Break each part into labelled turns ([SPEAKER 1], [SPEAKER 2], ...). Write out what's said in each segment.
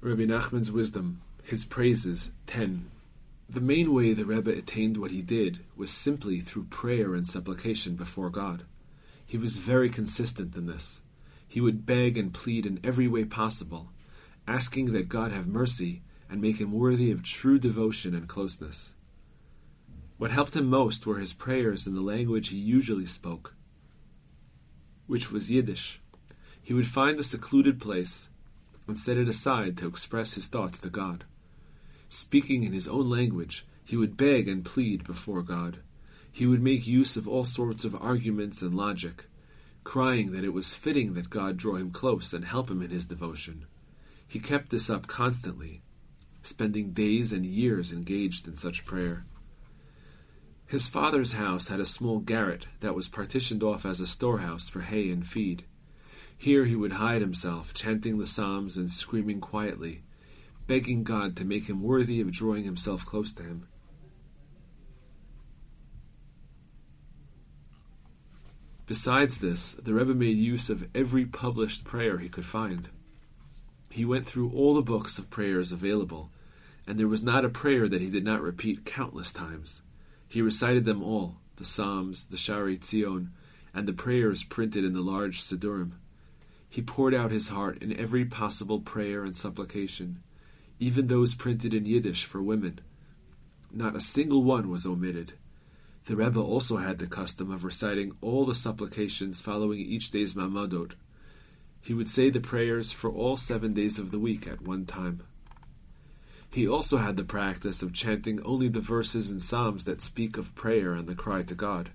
[SPEAKER 1] Rabbi Nachman's wisdom, his praises, 10. The main way the Rebbe attained what he did was simply through prayer and supplication before God. He was very consistent in this. He would beg and plead in every way possible, asking that God have mercy and make him worthy of true devotion and closeness. What helped him most were his prayers in the language he usually spoke, which was Yiddish. He would find a secluded place and set it aside to express his thoughts to God. Speaking in his own language, he would beg and plead before God. He would make use of all sorts of arguments and logic, crying that it was fitting that God draw him close and help him in his devotion. He kept this up constantly, spending days and years engaged in such prayer. His father's house had a small garret that was partitioned off as a storehouse for hay and feed. Here he would hide himself, chanting the Psalms and screaming quietly, begging God to make him worthy of drawing himself close to him. Besides this, the Rebbe made use of every published prayer he could find. He went through all the books of prayers available, and there was not a prayer that he did not repeat countless times. He recited them all, the Psalms, the Shaarey Tzion, and the prayers printed in the large Siddurim. He poured out his heart in every possible prayer and supplication, even those printed in Yiddish for women. Not a single one was omitted. The Rebbe also had the custom of reciting all the supplications following each day's Maamadot. He would say the prayers for all seven days of the week at one time. He also had the practice of chanting only the verses and Psalms that speak of prayer and the cry to God.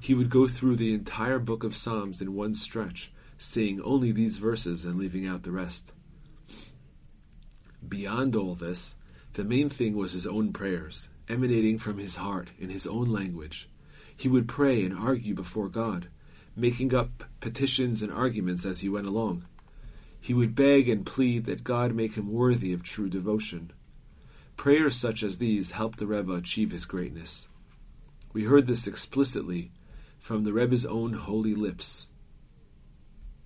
[SPEAKER 1] He would go through the entire book of Psalms in one stretch, saying only these verses and leaving out the rest. Beyond all this, the main thing was his own prayers, emanating from his heart in his own language. He would pray and argue before God, making up petitions and arguments as he went along. He would beg and plead that God make him worthy of true devotion. Prayers such as these helped the Rebbe achieve his greatness. We heard this explicitly from the Rebbe's own holy lips.